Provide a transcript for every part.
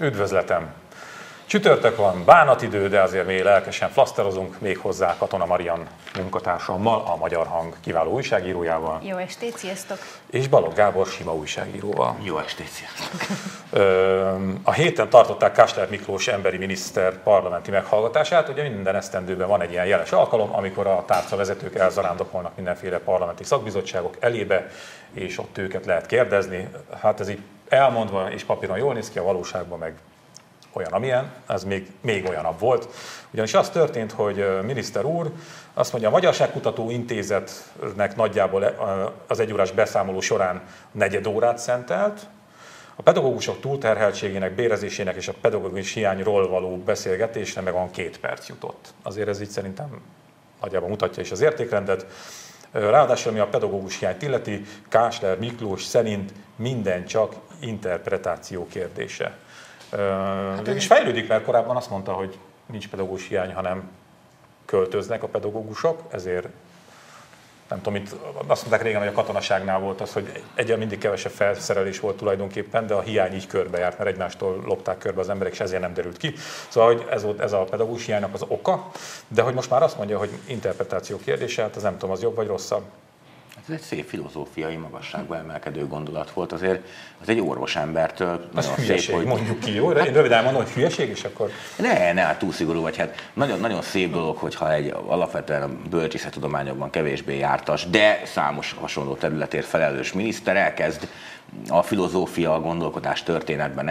Üdvözletem! Csütörtök van, bánatidő, de azért még lelkesen flaszterozunk, még hozzá Katona Marian munkatársammal, a Magyar Hang kiváló újságírójával. Jó estét, sziasztok! És Balogh Gábor sima újságíróval. Jó estét, sziasztok! A héten tartották Kásler Miklós emberi miniszter parlamenti meghallgatását. Ugye minden esztendőben van egy ilyen jeles alkalom, amikor a tárcavezetők elzarándokolnak mindenféle parlamenti szakbizottságok elébe, és ott őket lehet kérdezni. Hát ez így elmondva és papíron jól néz ki, a valóságban meg olyan, amilyen, ez még, még olyanabb volt. Ugyanis az történt, hogy miniszter úr azt mondja, a Magyarságkutató Intézetnek nagyjából az egyórás beszámoló során negyed órát szentelt, a pedagógusok túlterheltségének, bérezésének és a pedagógus hiányról való beszélgetésre meg van két perc jutott. Azért ez így szerintem nagyjából mutatja is az értékrendet. Ráadásul, ami a pedagógus hiányt illeti, Kásler Miklós szerint minden csak interpretáció kérdése. Hát és fejlődik, mert korábban azt mondta, hogy nincs pedagógus hiány, hanem költöznek a pedagógusok, ezért nem tudom, itt azt mondták régen, hogy a katonaságnál volt az, hogy egyen mindig kevesebb felszerelés volt tulajdonképpen, de a hiány így körbejárt, mert egymástól lopták körbe az emberek, és ezért nem derült ki. Szóval hogy ez, volt, ez a pedagógus hiánynak az oka, de hogy most már azt mondja, hogy interpretáció kérdése, hát ez nem tudom, az jobb vagy rosszabb. Ez egy szép filozófiai magasságba emelkedő gondolat volt. Azért az egy orvos embertől az nagyon hülyeség, szép, hogy... mondjuk ki, jó? Én röviden mondom, hogy hülyeség, és akkor... Ne, ne, hát túl szigorú vagy. Hát nagyon, nagyon szép dolog, hogyha egy alapvetően a bölcsészettudományokban kevésbé jártas, de számos hasonló területért felelős miniszter elkezd a filozófia, a gondolkodás történetben,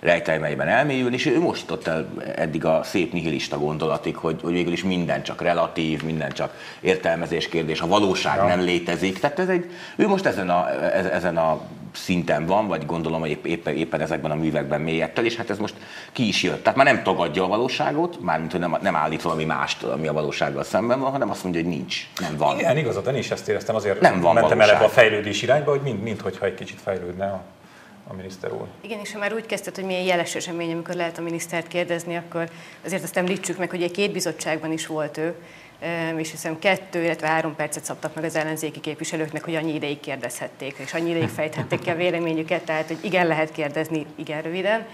rejtelmeiben elmélyülni, és ő most jutott el eddig a szép nihilista gondolatig, hogy, hogy végül is minden csak relatív, minden csak értelmezés kérdés, a valóság ja. nem létezik. Tehát ez egy, ő most ezen a, ezen a szinten van, vagy gondolom, hogy éppen, éppen ezekben a művekben mélyett el, és hát ez most ki is jött. Tehát már nem tagadja a valóságot, mármint, hogy nem, nem állít valami mást, ami a valósággal szemben van, hanem azt mondja, hogy nincs, nem van. Igen, igazad, én is ezt éreztem, azért nem van mentem el ebbe a fejlődés irányba, hogy mind, mind hogyha egy kicsit fejlődne a a miniszter úr. Igen, és ha már úgy kezdted, hogy milyen jeles esemény, amikor lehet a minisztert kérdezni, akkor azért azt említsük meg, hogy egy két bizottságban is volt ő, és hiszem kettő, illetve három percet szabtak meg az ellenzéki képviselőknek, hogy annyi ideig kérdezhették, és annyi ideig fejthették ki a véleményüket, tehát hogy igen, lehet kérdezni, igen röviden.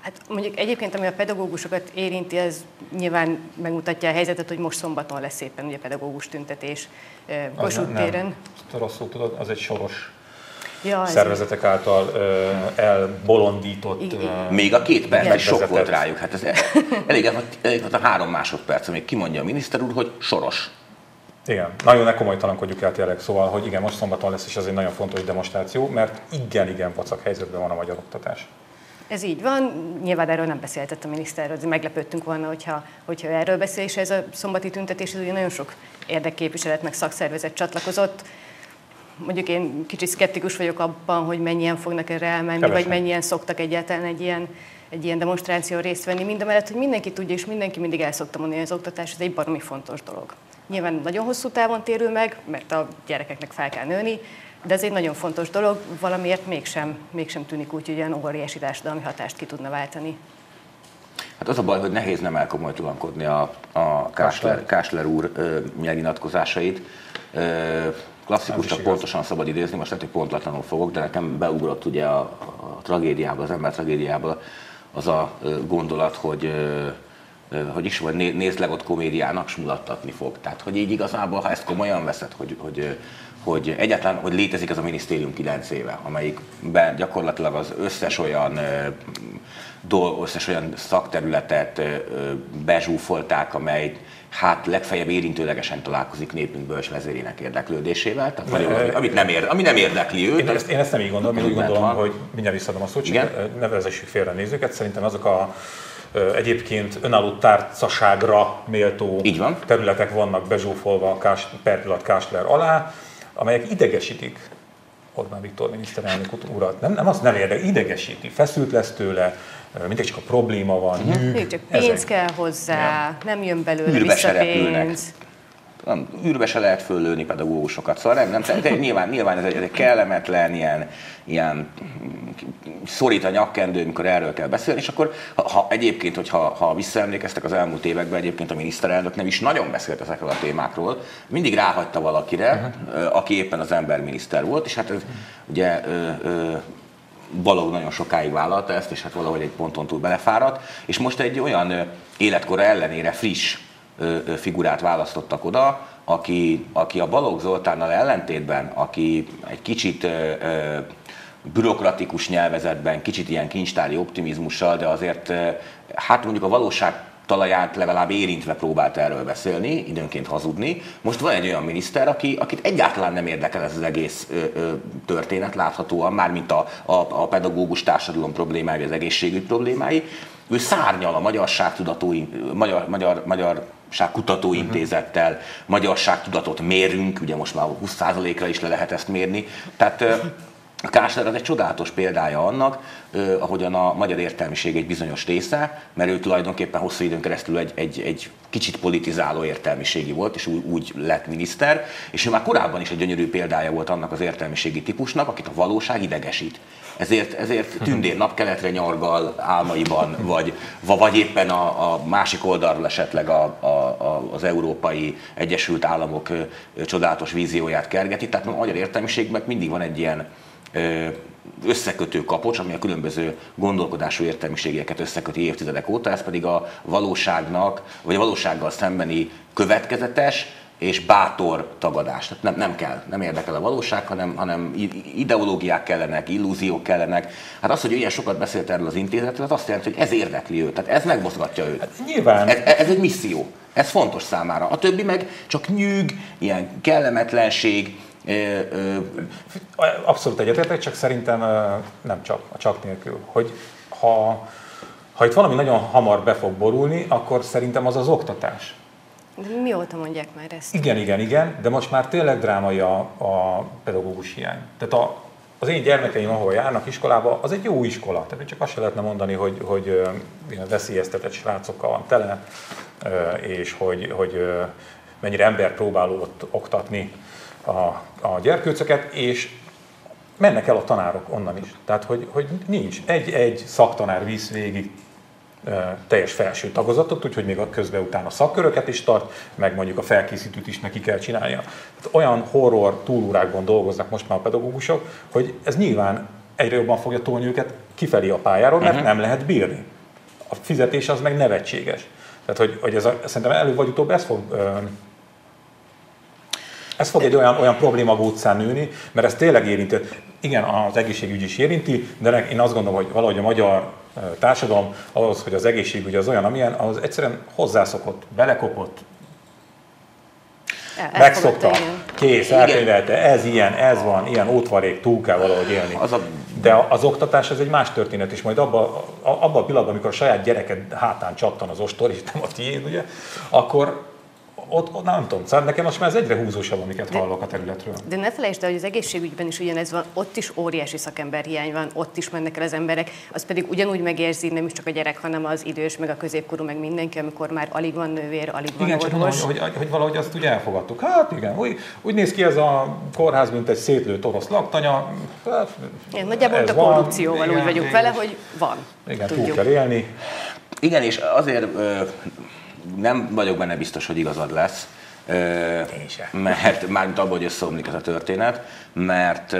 Hát mondjuk egyébként, ami a pedagógusokat érinti, ez nyilván megmutatja a helyzetet, hogy most szombaton lesz éppen ugye pedagógus tüntetés Kossuth téren. Rosszul tudod, az egy soros ja, szervezetek által uh, elbolondított... Uh, Még a két perc is sok volt rájuk. Hát ez elég, elég volt a három másodperc, amíg kimondja a miniszter úr, hogy soros. Igen, nagyon ne komolytalankodjuk el tényleg, szóval, hogy igen, most szombaton lesz, és ez egy nagyon fontos demonstráció, mert igen, igen pacak helyzetben van a magyar oktatás. Ez így van, nyilván erről nem beszéltett a miniszter, meglepődtünk volna, hogyha, hogyha erről beszél, és ez a szombati tüntetés, ez ugye nagyon sok érdekképviselet, meg szakszervezet csatlakozott, mondjuk én kicsit szkeptikus vagyok abban, hogy mennyien fognak erre elmenni, Kevesen. vagy mennyien szoktak egyáltalán egy ilyen, egy ilyen demonstráción részt venni. Mindemellett, hogy mindenki tudja, és mindenki mindig el szokta mondani, hogy az oktatás ez egy baromi fontos dolog. Nyilván nagyon hosszú távon térül meg, mert a gyerekeknek fel kell nőni, de ez egy nagyon fontos dolog, valamiért mégsem, mégsem tűnik úgy, hogy olyan óriási társadalmi hatást ki tudna váltani. Hát az a baj, hogy nehéz nem elkomolytalankodni a, a Kásler, Kásler úr ö, nyilatkozásait. Ö, klasszikus, csak pontosan szabad idézni, most lehet, hogy pontlatlanul fogok, de nekem beugrott ugye a, a tragédiába, az ember tragédiába az a gondolat, hogy hogy is vagy nézd le ott komédiának, smulattatni fog. Tehát, hogy így igazából, ha ezt komolyan veszed, hogy, hogy, hogy egyáltalán, hogy létezik ez a minisztérium 9 éve, amelyikben gyakorlatilag az összes olyan összes olyan szakterületet bezsúfolták, amely hát legfeljebb érintőlegesen találkozik népünk bölcs vezérének érdeklődésével, tehát valami, amit nem ér, ami nem érdekli őt. Én ezt, én ezt nem így gondolom, én úgy gondolom, van. hogy mindjárt visszadom a szót, csak ne vezessük félre a nézőket, szerintem azok a egyébként önálló tárcaságra méltó így van. területek vannak bezsúfolva Kás, per pillanat Kásler alá, amelyek idegesítik Orbán Viktor miniszterelnök urat. Nem, nem azt nem érdekel, idegesíti, feszült lesz tőle, mindig csak a probléma van. Mm-hmm. Még csak pénz ezek. kell hozzá, ja. nem jön belőle Űrbe vissza pénz. Nem, űrbe se lehet föllőni pedagógusokat, szóval nem, nem de nyilván, nyilván ez egy, ez egy kellemetlen, ilyen, ilyen szorít a nyakkendő, amikor erről kell beszélni, és akkor ha, ha egyébként, hogyha ha visszaemlékeztek az elmúlt években, egyébként a miniszterelnök nem is nagyon beszélt ezekről a témákról, mindig ráhagyta valakire, uh-huh. aki éppen az emberminiszter volt, és hát ez ugye ö, ö, Balog nagyon sokáig vállalta ezt, és hát valahogy egy ponton túl belefáradt, és most egy olyan életkora ellenére friss figurát választottak oda, aki, aki a Balogh Zoltánnal ellentétben, aki egy kicsit ö, bürokratikus nyelvezetben, kicsit ilyen kincstári optimizmussal, de azért hát mondjuk a valóság talaját legalább érintve próbált erről beszélni, időnként hazudni. Most van egy olyan miniszter, aki, akit egyáltalán nem érdekel ez az egész ö, ö, történet láthatóan, mármint a, a, a pedagógus társadalom problémái, az egészségügy problémái. Ő szárnyal a magyarságtudató, magyar, magyar, magyar Kutató Intézettel, uh-huh. magyarságtudatot mérünk, ugye most már 20%-ra is le lehet ezt mérni. Tehát a Kásler az egy csodálatos példája annak, eh, ahogyan a magyar értelmiség egy bizonyos része, mert ő tulajdonképpen hosszú időn keresztül egy, egy, egy kicsit politizáló értelmiségi volt, és úgy, úgy lett miniszter, és ő már korábban is egy gyönyörű példája volt annak az értelmiségi típusnak, akit a valóság idegesít. Ezért, ezért tündér napkeletre nyargal álmaiban, vagy, vagy éppen a, a másik oldalról esetleg a, a, a, az Európai Egyesült Államok csodálatos vízióját kergeti. Tehát a magyar értelmiségben mindig van egy ilyen összekötő kapocs, ami a különböző gondolkodású értelmiségeket összeköti évtizedek óta, ez pedig a valóságnak, vagy a valósággal szembeni következetes, és bátor tagadás. Tehát nem, nem kell, nem érdekel a valóság, hanem, hanem ideológiák kellenek, illúziók kellenek. Hát az, hogy ilyen sokat beszélt erről az intézetről, az azt jelenti, hogy ez érdekli őt, tehát ez megmozgatja őt. Hát nyilván. Ez, ez egy misszió. Ez fontos számára. A többi meg csak nyűg, ilyen kellemetlenség, Abszolút egyetértek, csak szerintem nem csak, a csak nélkül. Hogy ha, ha itt valami nagyon hamar be fog borulni, akkor szerintem az az oktatás. De mióta mondják már ezt? Igen, igen, igen, de most már tényleg drámai a, a pedagógus hiány. Tehát a, az én gyermekeim, ahol járnak iskolába, az egy jó iskola. Tehát csak azt se lehetne mondani, hogy, hogy veszélyeztetett srácokkal van tele, és hogy, hogy mennyire ember próbál ott oktatni a, a gyerkőcöket, és mennek el a tanárok onnan is. Tehát, hogy, hogy nincs. Egy-egy szaktanár visz végig teljes felső tagozatot, úgyhogy még a közben utána szakköröket is tart, meg mondjuk a felkészítőt is neki kell csinálnia. Tehát olyan horror túlórákban dolgoznak most már a pedagógusok, hogy ez nyilván egyre jobban fogja tolni őket kifelé a pályáról, mert uh-huh. nem lehet bírni. A fizetés az meg nevetséges. Tehát, hogy, hogy ez a, szerintem előbb vagy utóbb ez fog ö, ez fog egy olyan, olyan probléma utcán nőni, mert ez tényleg érinti. Igen, az egészségügy is érinti, de én azt gondolom, hogy valahogy a magyar társadalom ahhoz, hogy az egészségügy az olyan, amilyen, az egyszerűen hozzászokott, belekopott, el, megszokta, kész, elkönyvelte, ez ilyen, ez van, ilyen ótvarék, túl kell valahogy élni. Az a... De az oktatás ez egy más történet, és majd abban abba a pillanatban, amikor a saját gyereked hátán csattan az ostor, és nem a tiéd, ugye, akkor, ott, ott nem tudom, szóval nekem most már ez egyre húzósabb, amiket de, hallok a területről. De ne felejtsd el, hogy az egészségügyben is ugyanez van, ott is óriási szakemberhiány van, ott is mennek el az emberek, az pedig ugyanúgy megérzi nem is csak a gyerek, hanem az idős, meg a középkorú, meg mindenki, amikor már alig van nővér, alig van Igen, orvos. Csak hogy, hogy, hogy, valahogy azt ugye elfogadtuk. Hát igen, úgy, úgy néz ki ez a kórház, mint egy szétlőtt orosz laktanya. Hát, igen, nagyjából a korrupcióval igen, úgy vagyunk igen, vele, hogy van. Igen, Tudjuk. túl kell élni. Igen, és azért nem vagyok benne biztos, hogy igazad lesz. Mert mármint abban, hogy összeomlik ez a történet, mert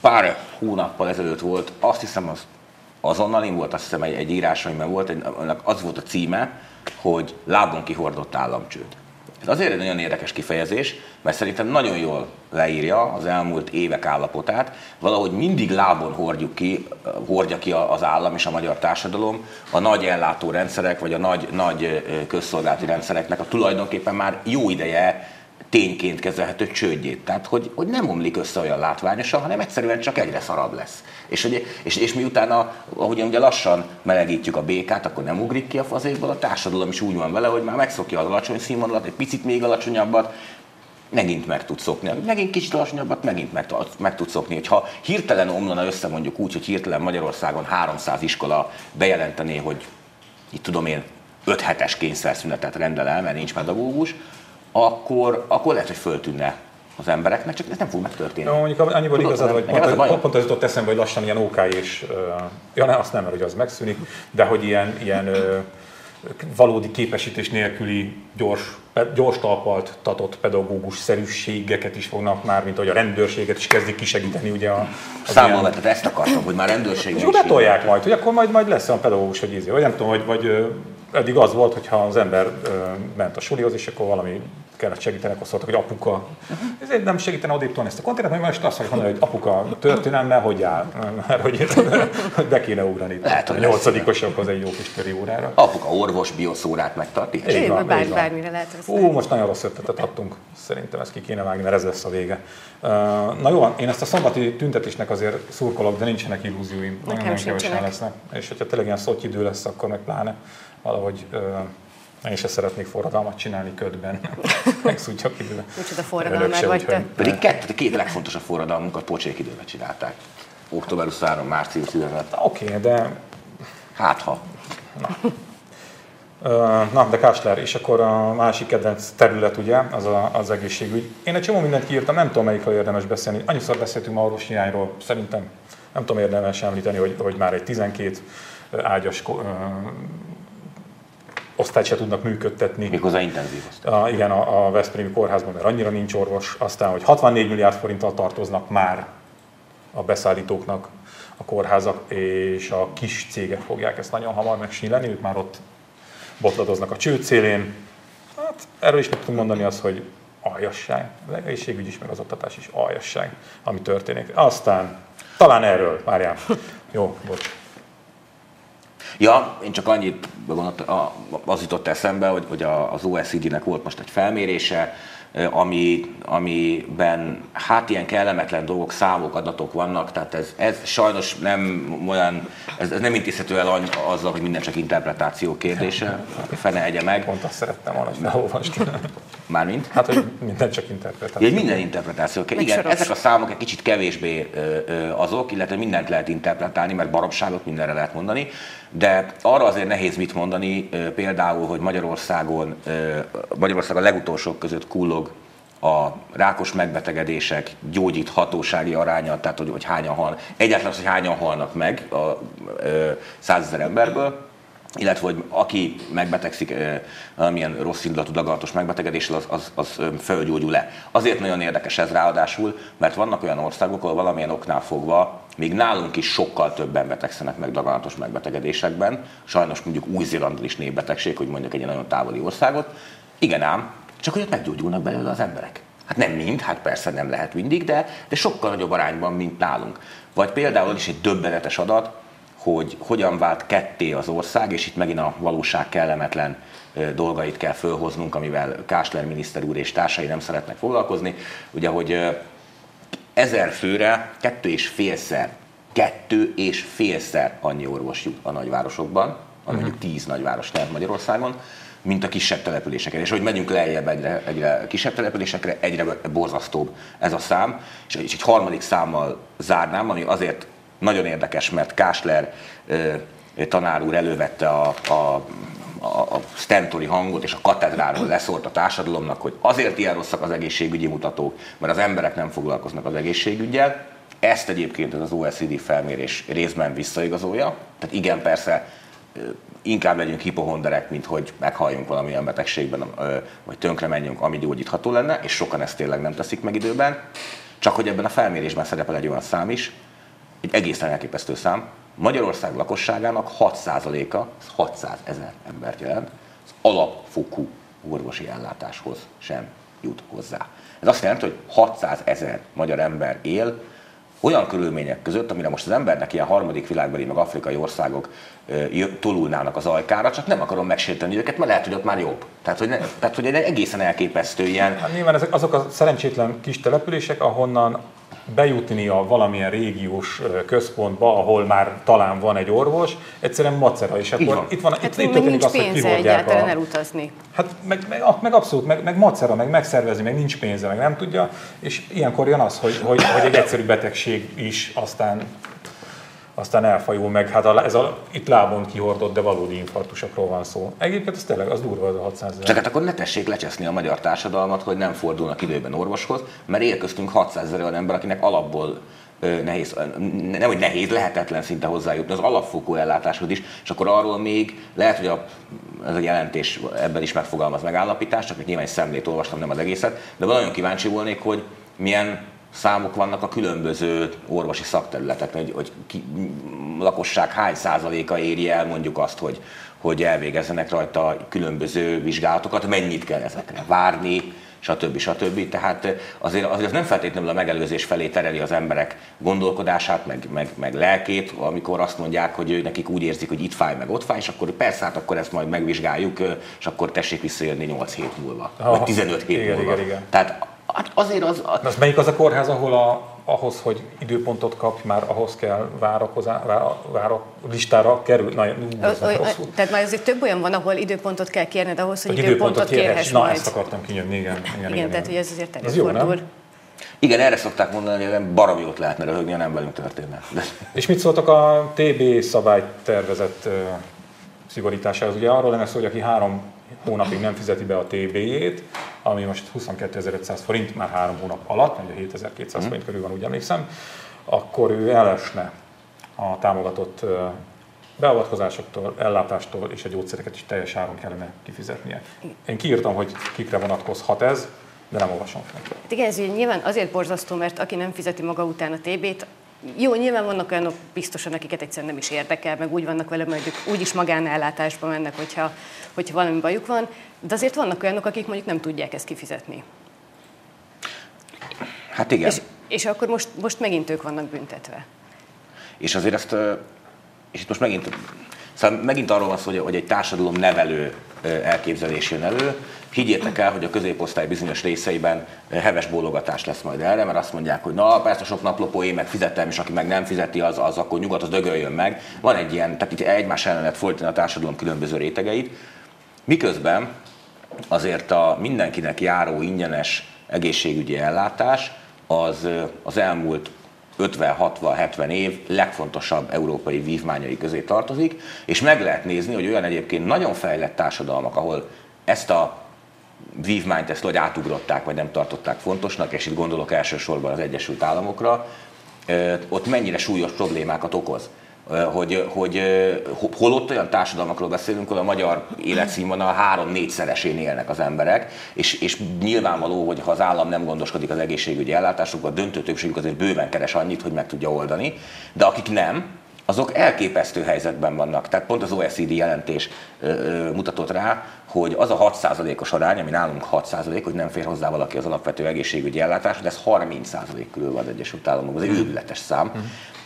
pár hónappal ezelőtt volt, azt hiszem az azonnal én volt, azt hiszem egy, egy írásaiban volt, egy, az volt a címe, hogy lábon kihordott államcsőd. Ez azért egy nagyon érdekes kifejezés, mert szerintem nagyon jól leírja az elmúlt évek állapotát. Valahogy mindig lábon hordjuk ki, hordja ki az állam és a magyar társadalom a nagy ellátórendszerek, vagy a nagy, nagy közszolgálati rendszereknek a tulajdonképpen már jó ideje tényként kezelhető csődjét. Tehát, hogy, hogy nem omlik össze olyan látványosan, hanem egyszerűen csak egyre szarabb lesz. És, hogy, és, és miután, a, ahogyan ugye lassan melegítjük a békát, akkor nem ugrik ki a fazékból, a társadalom is úgy van vele, hogy már megszokja az alacsony színvonalat, egy picit még alacsonyabbat, megint meg tud szokni. Megint kicsit alacsonyabbat, megint meg, meg tud szokni. Hogyha hirtelen omlana össze mondjuk úgy, hogy hirtelen Magyarországon 300 iskola bejelentené, hogy itt tudom én, 5 hetes kényszerszünetet rendel el, mert nincs pedagógus, akkor, akkor lehet, hogy föltűnne az embereknek, csak ez nem fog megtörténni. No, mondjuk annyiból igazad, hogy pont, az, pont az jutott eszembe, hogy lassan ilyen OK és, uh, ja ne, azt nem, mert hogy az megszűnik, de hogy ilyen, ilyen uh, valódi képesítés nélküli gyors, gyors talpalt tatott pedagógus szerűségeket is fognak már, mint hogy a rendőrséget is kezdik kisegíteni. Ugye a, Számomra, ilyen... tehát ezt akartam, hogy már rendőrség is. betolják majd, hogy akkor majd, majd lesz olyan pedagógus, hogy ízi, vagy nem tudom, hogy vagy eddig az volt, hogyha az ember ment a sulihoz, és akkor valami kellett segíteni, akkor szóltak, hogy apuka. Uh-huh. Ezért nem segítene odébb ezt a konténert, mert most azt fogja mondani, hogy apuka történelme, hogy áll, mert hogy, be kéne ugrani. Lehet, hogy a nyolcadikosokhoz egy jó kis töri órára. Apuka orvos bioszórát megtarti? Így bár, bármire lehet Ú, most nagyon rossz ötletet adtunk. Szerintem ezt ki kéne vágni, mert ez lesz a vége. Na jó, én ezt a szombati tüntetésnek azért szurkolok, de nincsenek illúzióim. Nekem nagyon kevesen lesznek. És hogyha tényleg ilyen idő lesz, akkor meg pláne valahogy én is szeretnék forradalmat csinálni ködben. Megszúgyjak időben. Micsoda forradalmár vagy te. Pedig két, két legfontosabb forradalmunkat pocsék időben csinálták. Október 23, március 15. Oké, okay, de... Hát ha. Na. Na, de Kásler, és akkor a másik kedvenc terület ugye, az a, az egészségügy. Én egy csomó mindent kiírtam, nem tudom melyikről érdemes beszélni. Annyiszor beszéltünk ma orvos hiányról, szerintem nem tudom érdemes említeni, hogy, hogy már egy 12 ágyas osztályt se tudnak működtetni. Méghozzá intenzív osztály. A, igen, a, a Veszprémi kórházban, mert annyira nincs orvos. Aztán, hogy 64 milliárd forinttal tartoznak már a beszállítóknak a kórházak, és a kis cégek fogják ezt nagyon hamar megsíleni, ők már ott botladoznak a csőd szélén. Hát erről is meg tudunk mondani azt, hogy aljasság. Az egészségügy is, meg az oktatás is aljasság, ami történik. Aztán talán erről, várjál. Jó, bocs. Ja, én csak annyit az jutott eszembe, hogy, hogy az OECD-nek volt most egy felmérése, ami, amiben hát ilyen kellemetlen dolgok, számok, adatok vannak, tehát ez, ez sajnos nem olyan, ez, ez nem intézhető el azzal, hogy minden csak interpretáció kérdése, fene egye meg. Pont azt szerettem volna, hogy beolvast. Mármint? Hát, hogy minden csak interpretáció. Ja, minden interpretáció. Meg Igen, soros. ezek a számok egy kicsit kevésbé azok, illetve mindent lehet interpretálni, mert baromságot mindenre lehet mondani, de arra azért nehéz mit mondani, például, hogy Magyarországon, Magyarország a legutolsók között kullog a rákos megbetegedések gyógyíthatósági aránya, tehát hogy, hogy hányan hal, egyáltalán az, hogy hányan halnak meg a százezer emberből, illetve hogy aki megbetegszik valamilyen rossz indulatú daganatos megbetegedéssel, az, az, az fölgyógyul le. Azért nagyon érdekes ez ráadásul, mert vannak olyan országok, ahol valamilyen oknál fogva még nálunk is sokkal többen betegszenek meg daganatos megbetegedésekben. Sajnos mondjuk Új-Zélandon is népbetegség, hogy mondjuk egy nagyon távoli országot. Igen ám, csak hogy ott meggyógyulnak belőle az emberek. Hát nem mind, hát persze nem lehet mindig, de, de sokkal nagyobb arányban, mint nálunk. Vagy például is egy döbbenetes adat, hogy hogyan vált ketté az ország, és itt megint a valóság kellemetlen dolgait kell fölhoznunk, amivel Kásler miniszter úr és társai nem szeretnek foglalkozni. Ugye, hogy ezer főre kettő és félszer, kettő és félszer annyi orvos jut a nagyvárosokban, a mondjuk mhm. tíz nagyváros lehet Magyarországon, mint a kisebb településeken. És hogy megyünk lejjebb egyre, egyre kisebb településekre, egyre borzasztóbb ez a szám. És egy harmadik számmal zárnám, ami azért nagyon érdekes, mert Kásler tanár úr elővette a, a a stentori hangot és a katedráról leszólt a társadalomnak, hogy azért ilyen rosszak az egészségügyi mutatók, mert az emberek nem foglalkoznak az egészségügyel. Ezt egyébként az OECD felmérés részben visszaigazolja. Tehát igen, persze inkább legyünk hipohonderek, mint hogy meghalljunk valamilyen betegségben, vagy tönkre menjünk, ami gyógyítható lenne, és sokan ezt tényleg nem teszik meg időben. Csak hogy ebben a felmérésben szerepel egy olyan szám is, egy egészen elképesztő szám, Magyarország lakosságának 6%-a, 600 ezer embert jelent, az alapfokú orvosi ellátáshoz sem jut hozzá. Ez azt jelenti, hogy 600 ezer magyar ember él olyan körülmények között, amire most az embernek ilyen harmadik világbeli, meg afrikai országok tolulnának az ajkára, csak nem akarom megsérteni őket, mert lehet, hogy ott már jobb. Tehát, hogy, ne, tehát, hogy egy egészen elképesztő ilyen... Hát nyilván ezek azok a szerencsétlen kis települések, ahonnan bejutni a valamilyen régiós központba, ahol már talán van egy orvos, egyszerűen macera, és akkor van. itt van, hát itt, itt nincs az, pénze egyáltalán a... elutazni. Hát meg, meg, meg abszolút, meg, meg macera, meg megszervezni, meg nincs pénze, meg nem tudja, és ilyenkor jön az, hogy, hogy, hogy egy egyszerű betegség is aztán aztán elfajul meg, hát a, ez a itt lábon kihordott, de valódi infarktusokról van szó. Egyébként ez tényleg, az durva az a 600 ezer. Csak hát akkor ne tessék lecseszni a magyar társadalmat, hogy nem fordulnak időben orvoshoz, mert él köztünk 600 ezer olyan ember, akinek alapból nehéz, nem hogy nehéz, lehetetlen szinte hozzájutni az alapfokú ellátáshoz is, és akkor arról még lehet, hogy a, ez a jelentés ebben is megfogalmaz megállapítást, csak nyilván egy szemlét olvastam, nem az egészet, de nagyon kíváncsi volnék, hogy milyen számok vannak a különböző orvosi szakterületeken, hogy, hogy ki, lakosság hány százaléka éri el mondjuk azt, hogy, hogy elvégezzenek rajta különböző vizsgálatokat, mennyit kell ezekre várni, stb. stb. Tehát azért, azért az nem feltétlenül a megelőzés felé tereli az emberek gondolkodását, meg, meg, meg lelkét, amikor azt mondják, hogy nekik úgy érzik, hogy itt fáj, meg ott fáj, és akkor persze, hát akkor ezt majd megvizsgáljuk, és akkor tessék visszajönni 8 hét múlva, Aha, vagy 15 hét igen, múlva. Igen, igen. Tehát Hát azért az... A... Az melyik az a kórház, ahol a, ahhoz, hogy időpontot kapj, már ahhoz kell várakozá, vára, listára kerül? Na, ö, ö, tehát már azért több olyan van, ahol időpontot kell kérned ahhoz, hogy, hogy időpontot, időpontot kérhess Na, majd. ezt akartam kinyomni, igen. Igen, igen, igen tehát hogy ez azért előfordul. Igen, erre szokták mondani, hogy baromi ott lehetne röhögni, nem velünk történne. De... És mit szóltak a TB szabálytervezett szigorításához? Ugye arról lenne szó, hogy aki három hónapig nem fizeti be a TB-jét, ami most 22.500 forint már három hónap alatt, ugye 7200 forint körül van, úgy emlékszem, akkor ő elesne a támogatott beavatkozásoktól, ellátástól és a gyógyszereket is teljes áron kellene kifizetnie. Én kiírtam, hogy kikre vonatkozhat ez, de nem olvasom fel. Igen, ez nyilván azért borzasztó, mert aki nem fizeti maga után a TB-t, jó, nyilván vannak olyanok biztosan, akiket egyszerűen nem is érdekel, meg úgy vannak vele, hogy ők úgyis magánellátásba mennek, hogyha, hogyha valami bajuk van, de azért vannak olyanok, akik mondjuk nem tudják ezt kifizetni. Hát igen. És, és akkor most, most megint ők vannak büntetve. És azért ezt, és itt most megint, szóval megint arról van szó, hogy egy társadalom nevelő elképzelés jön elő, Higgyétek el, hogy a középosztály bizonyos részeiben eh, heves bólogatás lesz majd erre, mert azt mondják, hogy na persze sok naplopó én meg fizettem, és aki meg nem fizeti, az, az akkor nyugodt, az dögöljön meg. Van egy ilyen, tehát itt egymás ellen lehet fordítani a társadalom különböző rétegeit. Miközben azért a mindenkinek járó ingyenes egészségügyi ellátás az eh, az elmúlt 50-60-70 év legfontosabb európai vívmányai közé tartozik, és meg lehet nézni, hogy olyan egyébként nagyon fejlett társadalmak, ahol ezt a vívmányt ezt vagy átugrották, vagy nem tartották fontosnak, és itt gondolok elsősorban az Egyesült Államokra, ott mennyire súlyos problémákat okoz. Hogy, hogy holott olyan társadalmakról beszélünk, hogy a magyar életszínvonal három-négyszeresén élnek az emberek, és, és nyilvánvaló, hogy ha az állam nem gondoskodik az egészségügyi ellátásukról, a döntő többségük azért bőven keres annyit, hogy meg tudja oldani, de akik nem, azok elképesztő helyzetben vannak. Tehát pont az OECD jelentés mutatott rá, hogy az a 6%-os arány, ami nálunk 6%, hogy nem fér hozzá valaki az alapvető egészségügyi ellátáshoz, ez 30% körül van az Egyesült Államokban, ez egy őrületes szám. Uh-huh.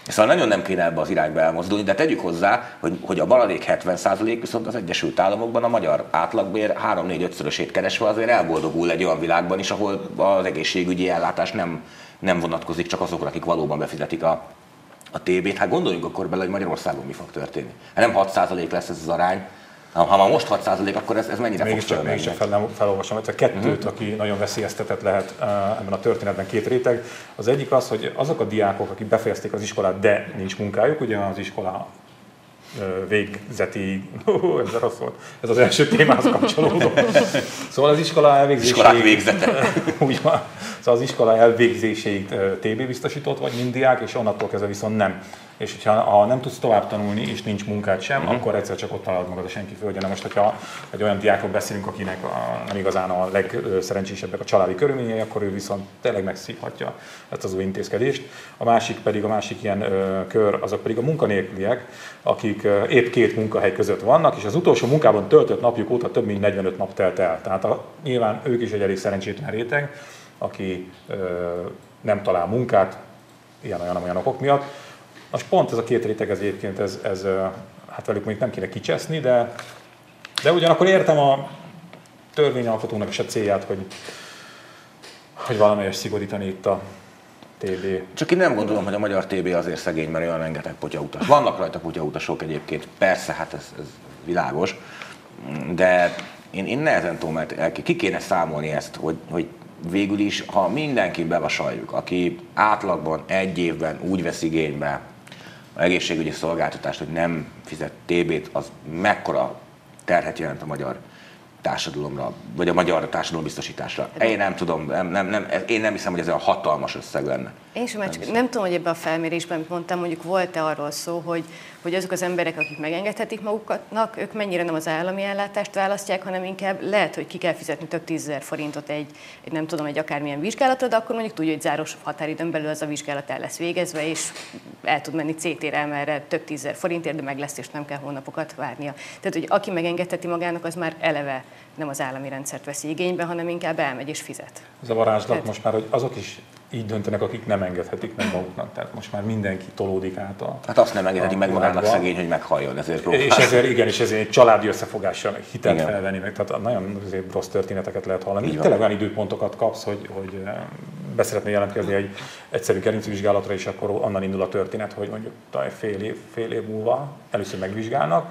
Szóval nagyon nem kéne ebbe az irányba elmozdulni, de tegyük hozzá, hogy, hogy a baladék 70% viszont az Egyesült Államokban a magyar átlagbér 3-4-5-szörösét keresve azért elboldogul egy olyan világban is, ahol az egészségügyi ellátás nem, nem vonatkozik csak azokra, akik valóban befizetik a, a TB-t. Hát gondoljunk akkor bele, hogy Magyarországon mi fog történni. Hát nem 6% lesz ez az arány, ha már most 6% akkor ez, ez mennyire mégis fog csak, csak fel, felolvasom, hogy a kettőt, uh-huh. aki nagyon veszélyeztetett lehet ebben a történetben két réteg. Az egyik az, hogy azok a diákok, akik befejezték az iskolát, de nincs munkájuk, ugye az iskola végzeti, ez rossz volt, ez az első témához kapcsolódó. Szóval az iskola elvégzéséig... Iskolák végzete. Úgy van. Szóval az iskola elvégzéséig TB biztosított vagy mind diák, és onnantól kezdve viszont nem és hogyha ha nem tudsz tovább tanulni, és nincs munkád sem, uh-huh. akkor egyszer csak ott találod magad a senki földje. Na most, hogyha egy olyan diákról beszélünk, akinek a, nem igazán a legszerencsésebbek a családi körülményei, akkor ő viszont tényleg megszívhatja ezt az új intézkedést. A másik pedig, a másik ilyen ö, kör, azok pedig a munkanélküliek, akik ö, épp két munkahely között vannak, és az utolsó munkában töltött napjuk óta több mint 45 nap telt el. Tehát a, nyilván ők is egy elég szerencsétlen réteg, aki ö, nem talál munkát, ilyen-olyan-olyan okok miatt, most pont ez a két réteg ez egyébként, ez, ez, hát velük még nem kéne kicseszni, de, de ugyanakkor értem a törvényalkotónak is a célját, hogy, hogy valamelyes szigorítani itt a TB. Csak én nem gondolom, hogy a magyar TB azért szegény, mert olyan rengeteg potyautas. Vannak rajta potyautasok egyébként, persze, hát ez, ez világos, de én, én nehezen tudom, mert ki kéne számolni ezt, hogy, hogy végül is, ha mindenki bevasaljuk, aki átlagban egy évben úgy vesz igénybe egészségügyi szolgáltatást, hogy nem fizet TB-t, az mekkora terhet jelent a magyar társadalomra, vagy a magyar társadalombiztosításra. Én nem tudom, nem, nem, nem, én nem hiszem, hogy ez olyan hatalmas összeg lenne. Én sem, nem, csak nem tudom, hogy ebben a felmérésben, amit mondtam, mondjuk volt-e arról szó, hogy, hogy azok az emberek, akik megengedhetik maguknak, ők mennyire nem az állami ellátást választják, hanem inkább lehet, hogy ki kell fizetni több tízezer forintot egy, egy, nem tudom, egy akármilyen vizsgálatra, de akkor mondjuk tudja, hogy záros határidőn belül az a vizsgálat el lesz végezve, és el tud menni CT-re, mert több tízezer forintért, de meg lesz, és nem kell hónapokat várnia. Tehát, hogy aki megengedheti magának, az már eleve nem az állami rendszert veszi igénybe, hanem inkább elmegy és fizet. Ez a varázslat Tehát... most már, hogy azok is így döntenek, akik nem engedhetik meg maguknak. Tehát most már mindenki tolódik át a Hát azt nem engedheti meg magának szegény, hogy meghalljon, ezért próbál. És ezért igen, és ezért egy családi összefogással hitelt igen. felvenni, meg, tehát nagyon azért rossz történeteket lehet hallani. Így tényleg olyan időpontokat kapsz, hogy, hogy eh, beszeretné jelentkezni egy egyszerű gerincvizsgálatra, és akkor onnan indul a történet, hogy mondjuk fél év, fél év múlva először megvizsgálnak,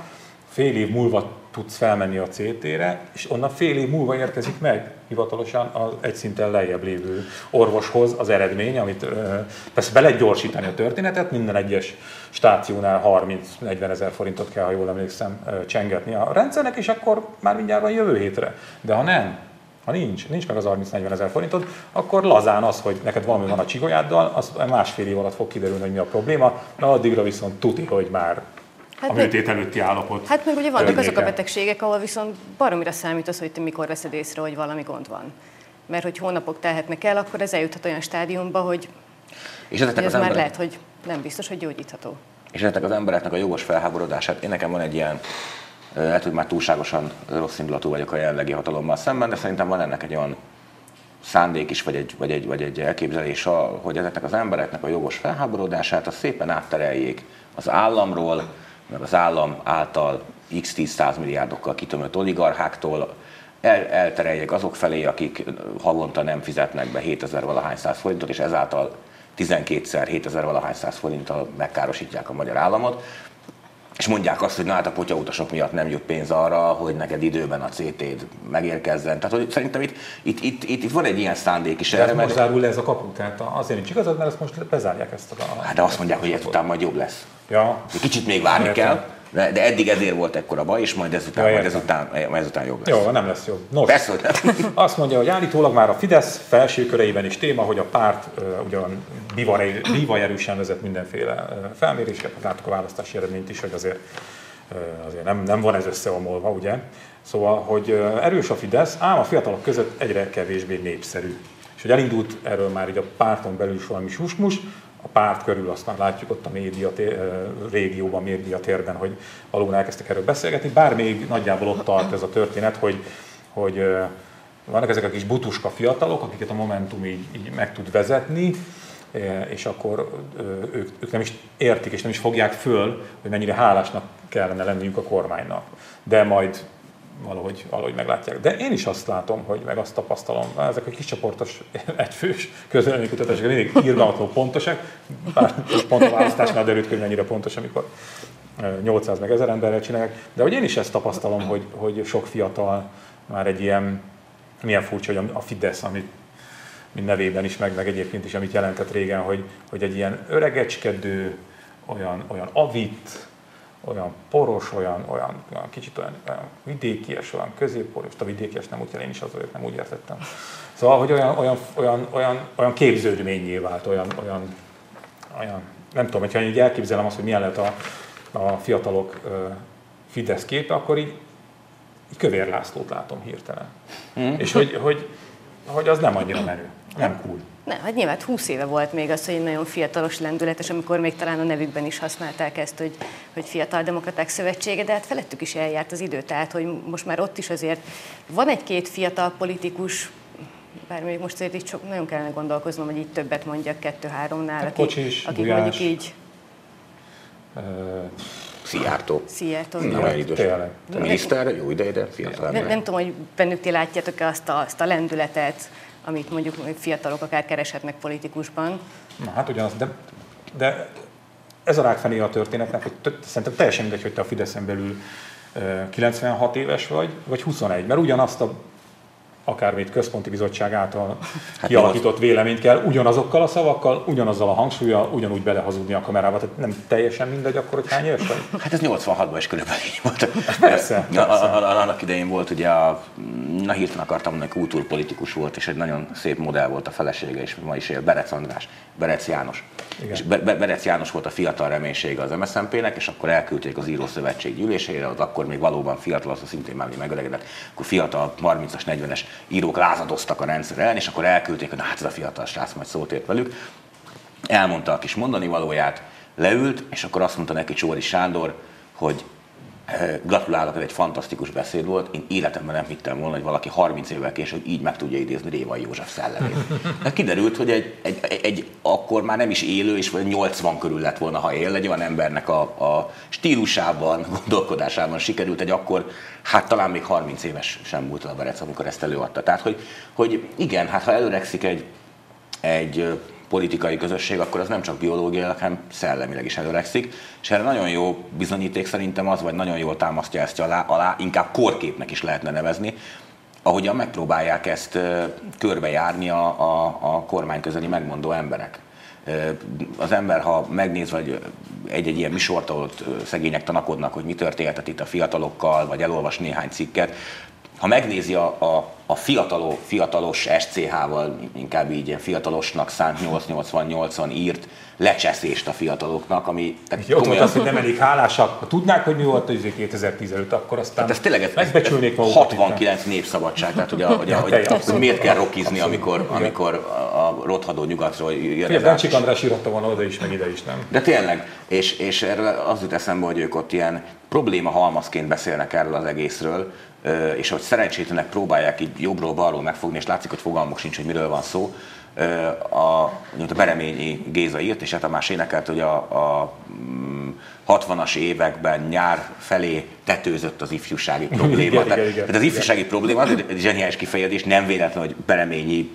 fél év múlva tudsz felmenni a CT-re, és onnan fél év múlva érkezik meg hivatalosan az egy szinten lejjebb lévő orvoshoz az eredmény, amit persze be lehet gyorsítani a történetet, minden egyes stációnál 30-40 ezer forintot kell, ha jól emlékszem, csengetni a rendszernek, és akkor már mindjárt van jövő hétre. De ha nem, ha nincs, nincs meg az 30-40 ezer forintod, akkor lazán az, hogy neked valami van a csigolyáddal, az másfél év alatt fog kiderülni, hogy mi a probléma, de addigra viszont tuti, hogy már hát a műtét előtti állapot. Hát meg ugye vannak környéken. azok a betegségek, ahol viszont baromira számít az, hogy te mikor veszed észre, hogy valami gond van. Mert hogy hónapok telhetnek el, akkor ez eljuthat olyan stádiumba, hogy, és hogy ez az már emberek... lehet, hogy nem biztos, hogy gyógyítható. És ezeknek az embereknek a jogos felháborodását, én nekem van egy ilyen, lehet, hogy már túlságosan rossz indulatú vagyok a jelenlegi hatalommal szemben, de szerintem van ennek egy olyan szándék is, vagy egy, vagy egy, vagy egy elképzelés, hogy ezeknek az embereknek a jogos felháborodását azt szépen áttereljék az államról, meg az állam által x 10 milliárdokkal kitömött oligarcháktól el, eltereljek azok felé, akik havonta nem fizetnek be 7000 valahány száz forintot, és ezáltal 12-szer 7000 valahány száz forinttal megkárosítják a magyar államot, és mondják azt, hogy na hát a potyautasok miatt nem jut pénz arra, hogy neked időben a CT-d megérkezzen. Tehát hogy szerintem itt, itt, itt, itt, itt van egy ilyen szándék is erre. most zárul le ez a kapu, tehát azért nincs igazad, mert ezt most bezárják ezt a... Hát de azt mondják, hogy ezután majd jobb lesz. Ja. Kicsit még várni Értem. kell, de, de eddig ezért volt ekkora baj, és majd ezután, ja, majd ezután, majd ezután jobb lesz. Jó, nem lesz jobb. Nos, Persze, hogy nem. azt mondja, hogy állítólag már a Fidesz felső köreiben is téma, hogy a párt uh, ugyan bivaj erősen vezet mindenféle uh, felméréseket, láttuk a választási eredményt is, hogy azért, azért nem, nem van ez összeomolva, ugye? Szóval, hogy erős a Fidesz, ám a fiatalok között egyre kevésbé népszerű. És hogy elindult erről már így a párton belül is valami susmus, a párt körül, aztán látjuk ott a média régióban, média térben, hogy valóban elkezdtek erről beszélgetni, bár még nagyjából ott tart ez a történet, hogy, hogy vannak ezek a kis butuska fiatalok, akiket a Momentum így, így meg tud vezetni, és akkor ők, ők nem is értik, és nem is fogják föl, hogy mennyire hálásnak kellene lenniük a kormánynak. De majd valahogy, valahogy meglátják. De én is azt látom, hogy meg azt tapasztalom, ezek a kis csoportos, egyfős közölmény kutatások mindig irgalmatlanul pontosak, bár pont a választásnál derült hogy mennyire pontos, amikor 800 meg 1000 emberrel csinálják, de hogy én is ezt tapasztalom, hogy, hogy sok fiatal már egy ilyen, milyen furcsa, hogy a Fidesz, amit mint nevében is, meg, meg egyébként is, amit jelentett régen, hogy, hogy egy ilyen öregecskedő, olyan, olyan avit, olyan poros, olyan, olyan, olyan kicsit olyan, olyan vidékies, olyan középporos, a vidékies nem úgy én is az vagyok, nem úgy értettem. Szóval, hogy olyan, olyan, olyan, olyan, olyan képződményé vált, olyan, olyan, olyan, nem tudom, hogyha így elképzelem azt, hogy milyen lehet a, a fiatalok Fidesz képe, akkor így, így Kövér Lászlót látom hirtelen. Mm. És hogy, hogy, hogy az nem annyira menő, nem cool. Nem, hát nyilván 20 éve volt még az, hogy egy nagyon fiatalos lendületes, amikor még talán a nevükben is használták ezt, hogy, hogy Fiatal Demokraták Szövetsége, de hát felettük is eljárt az idő, tehát hogy most már ott is azért van egy-két fiatal politikus, bár még most azért így sok, nagyon kellene gondolkoznom, hogy így többet mondjak kettő-háromnál, hát akik, Kocsis, akik mondjuk így... Uh, Szijjártó. Szijjártó. Nagyon idős. Miniszter, jó ideje, de fiatal. Nem, nem tudom, hogy bennük ti látjátok-e azt a, azt a lendületet, amit mondjuk fiatalok akár kereshetnek politikusban. Na hát ugyanaz, de, de ez a rákfené a történetnek, hogy szerintem teljesen mindegy, hogy te a Fideszen belül 96 éves vagy, vagy 21, mert ugyanazt a akármit központi bizottság által hát kialakított véleményt kell, ugyanazokkal a szavakkal, ugyanazzal a hangsúlyjal, ugyanúgy belehazudni a kamerába. Tehát nem teljesen mindegy akkor, hogy hány éves vagy? Hát ez 86-ban is körülbelül így volt. Persze. persze. Annak idején volt ugye a, na hirtelen akartam mondani, kultúrpolitikus volt, és egy nagyon szép modell volt a felesége, és ma is él, Berec András, Berec János. Igen. És Be- Berec János volt a fiatal reménysége az MSZNP-nek, és akkor elküldték az Írószövetség gyűlésére, az akkor még valóban fiatal, az szintén már megöregedett, akkor fiatal 30-as, 40-es írók lázadoztak a rendszer ellen, és akkor elküldték, hogy hát ez a fiatal srác majd szót ért velük. Elmondta a kis mondani valóját, leült, és akkor azt mondta neki Csóri Sándor, hogy Gratulálok, ez egy fantasztikus beszéd volt. Én életemben nem hittem volna, hogy valaki 30 évvel később így meg tudja idézni Révai József szellemét. De kiderült, hogy egy, egy, egy, akkor már nem is élő, és vagy 80 körül lett volna, ha él, egy olyan embernek a, a stílusában, gondolkodásában sikerült egy akkor, hát talán még 30 éves sem múlt a Berec, amikor ezt előadta. Tehát, hogy, hogy igen, hát ha előregszik egy, egy politikai közösség, akkor az nem csak biológiailag, hanem szellemileg is előregszik. És erre nagyon jó bizonyíték szerintem az, vagy nagyon jól támasztja ezt alá, alá inkább korképnek is lehetne nevezni, ahogyan megpróbálják ezt körbejárni a, a, a kormány közeli megmondó emberek. Az ember, ha megnéz, vagy egy-egy ilyen misort, ahol szegények tanakodnak, hogy mi történhetett itt a fiatalokkal, vagy elolvas néhány cikket, ha megnézi a, a, a fiataló, fiatalos SCH-val, inkább így ilyen fiatalosnak szánt 888-an írt lecseszést a fiataloknak, ami... Tehát Jó, komolyan... azt, hogy nem elég hálásak. Ha tudnák, hogy mi volt az 2010 előtt, akkor aztán hát ez tényleg, ez, megbecsülnék magukat. 69 népszabadság, tehát ugye, ugye, hogy, hogy miért kell rokizni, amikor, amikor a rothadó nyugatról jön Bencsik András írotta volna oda is, meg ide is, nem? De tényleg, és, és erről az jut eszembe, hogy ők ott ilyen probléma halmazként beszélnek erről az egészről, és hogy szerencsétlenek próbálják így jobbról-balról megfogni, és látszik, hogy fogalmuk sincs, hogy miről van szó, a, a Bereményi Géza írt, és hát Tamás énekelt, hogy a, a 60-as mm, években nyár felé tetőzött az ifjúsági probléma. igen, tehát, igen, igen, tehát az ifjúsági igen. probléma az egy zseniális kifejezés, nem véletlen, hogy Bereményi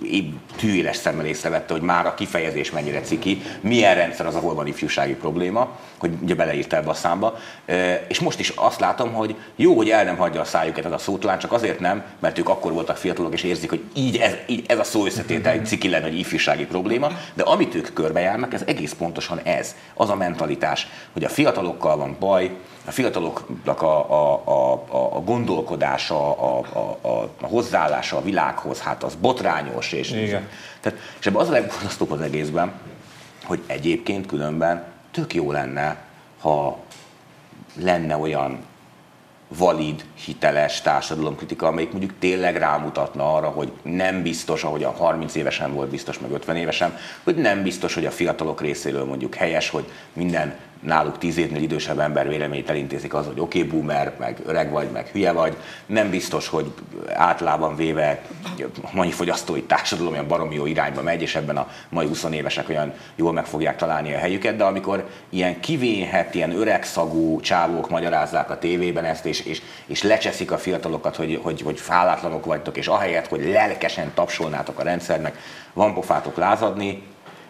tűéles szemmel észrevette, hogy már a kifejezés mennyire ciki, milyen rendszer az, ahol van ifjúsági probléma, hogy ugye beleírta ebbe a számba. És most is azt látom, hogy jó, hogy el nem hagyja a szájukat ez a szótalán, csak azért nem, mert ők akkor voltak fiatalok, és érzik, hogy így ez, így ez a szó összetétel egy ciki lenne, egy ifjúsági probléma, de amit ők körbejárnak, ez egész pontosan ez, az a mentalitás, hogy a fiatalokkal van baj, a fiataloknak a, a, a, a gondolkodása, a, a, a, a hozzáállása a világhoz, hát az botrányos. És, Igen. Tehát, és ebben az a legborzasztóbb az egészben, hogy egyébként különben tök jó lenne, ha lenne olyan valid, hiteles társadalomkritika, amelyik mondjuk tényleg rámutatna arra, hogy nem biztos, ahogy a 30 évesen volt biztos, meg 50 évesen, hogy nem biztos, hogy a fiatalok részéről mondjuk helyes, hogy minden náluk tíz évnél idősebb ember véleményt elintézik az, hogy oké, okay, boomer, meg öreg vagy, meg hülye vagy. Nem biztos, hogy általában véve a mai fogyasztói társadalom olyan baromi jó irányba megy, és ebben a mai 20 évesek olyan jól meg fogják találni a helyüket, de amikor ilyen kivénhet, ilyen öreg szagú csávók magyarázzák a tévében ezt, és, és, és lecseszik a fiatalokat, hogy, hogy, hogy fálátlanok vagytok, és ahelyett, hogy lelkesen tapsolnátok a rendszernek, van pofátok lázadni,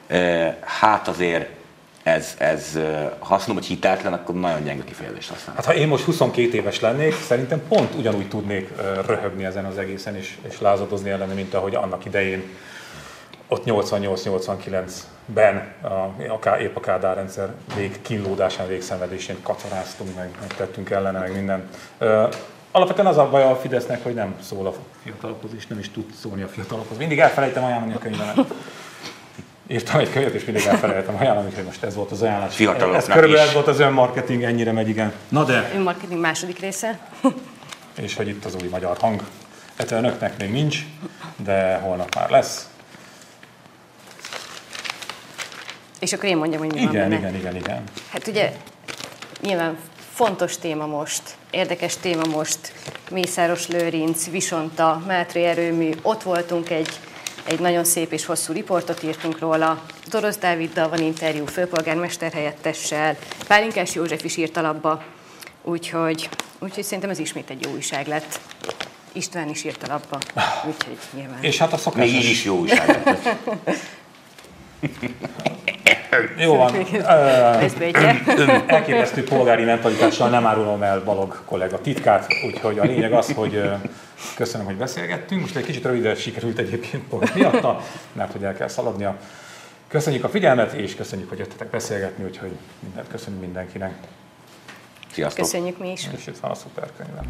eh, hát azért ez, ez ha hogy hiteltelen, akkor nagyon gyenge kifejezést használ. Hát ha én most 22 éves lennék, szerintem pont ugyanúgy tudnék röhögni ezen az egészen, és, és lázadozni ellene, mint ahogy annak idején ott 88-89-ben a, a, épp a Kádár rendszer vég kínlódásán, végszenvedésén kacaráztunk, meg, meg tettünk ellene, meg minden. Alapvetően az a baj a Fidesznek, hogy nem szól a fiatalokhoz, és nem is tud szólni a fiatalokhoz. Mindig elfelejtem ajánlani a könyvemet írtam egy könyvet, és mindig elfelejtem ajánlani, hogy most ez volt az ajánlás. Fiataloknak ez körülbelül ez volt az önmarketing, ennyire megy, igen. Na de... Önmarketing második része. és hogy itt az új magyar hang. Hát önöknek még nincs, de holnap már lesz. És akkor én mondjam, hogy mi igen, van Igen, igen, igen. Hát ugye nyilván fontos téma most, érdekes téma most, Mészáros Lőrinc, Visonta, Mátré erőmű, ott voltunk egy egy nagyon szép és hosszú riportot írtunk róla. Dorosz Dáviddal van interjú, főpolgármester helyettessel, Pálinkás József is írt alapba, úgyhogy, úgyhogy szerintem ez ismét egy jó újság lett. István is írt alapba, úgyhogy nyilván. És hát a szokásos... Még így is jó újság lett. Jó van. Elképesztő polgári mentalitással nem árulom el Balog kollega titkát, úgyhogy a lényeg az, hogy köszönöm, hogy beszélgettünk. Most egy kicsit röviden sikerült egyébként pont miatta, mert hogy el kell szaladnia. Köszönjük a figyelmet, és köszönjük, hogy jöttetek beszélgetni, úgyhogy mindent köszönjük mindenkinek. Sziasztok! Köszönjük mi is. És itt van a szuperkönyvem.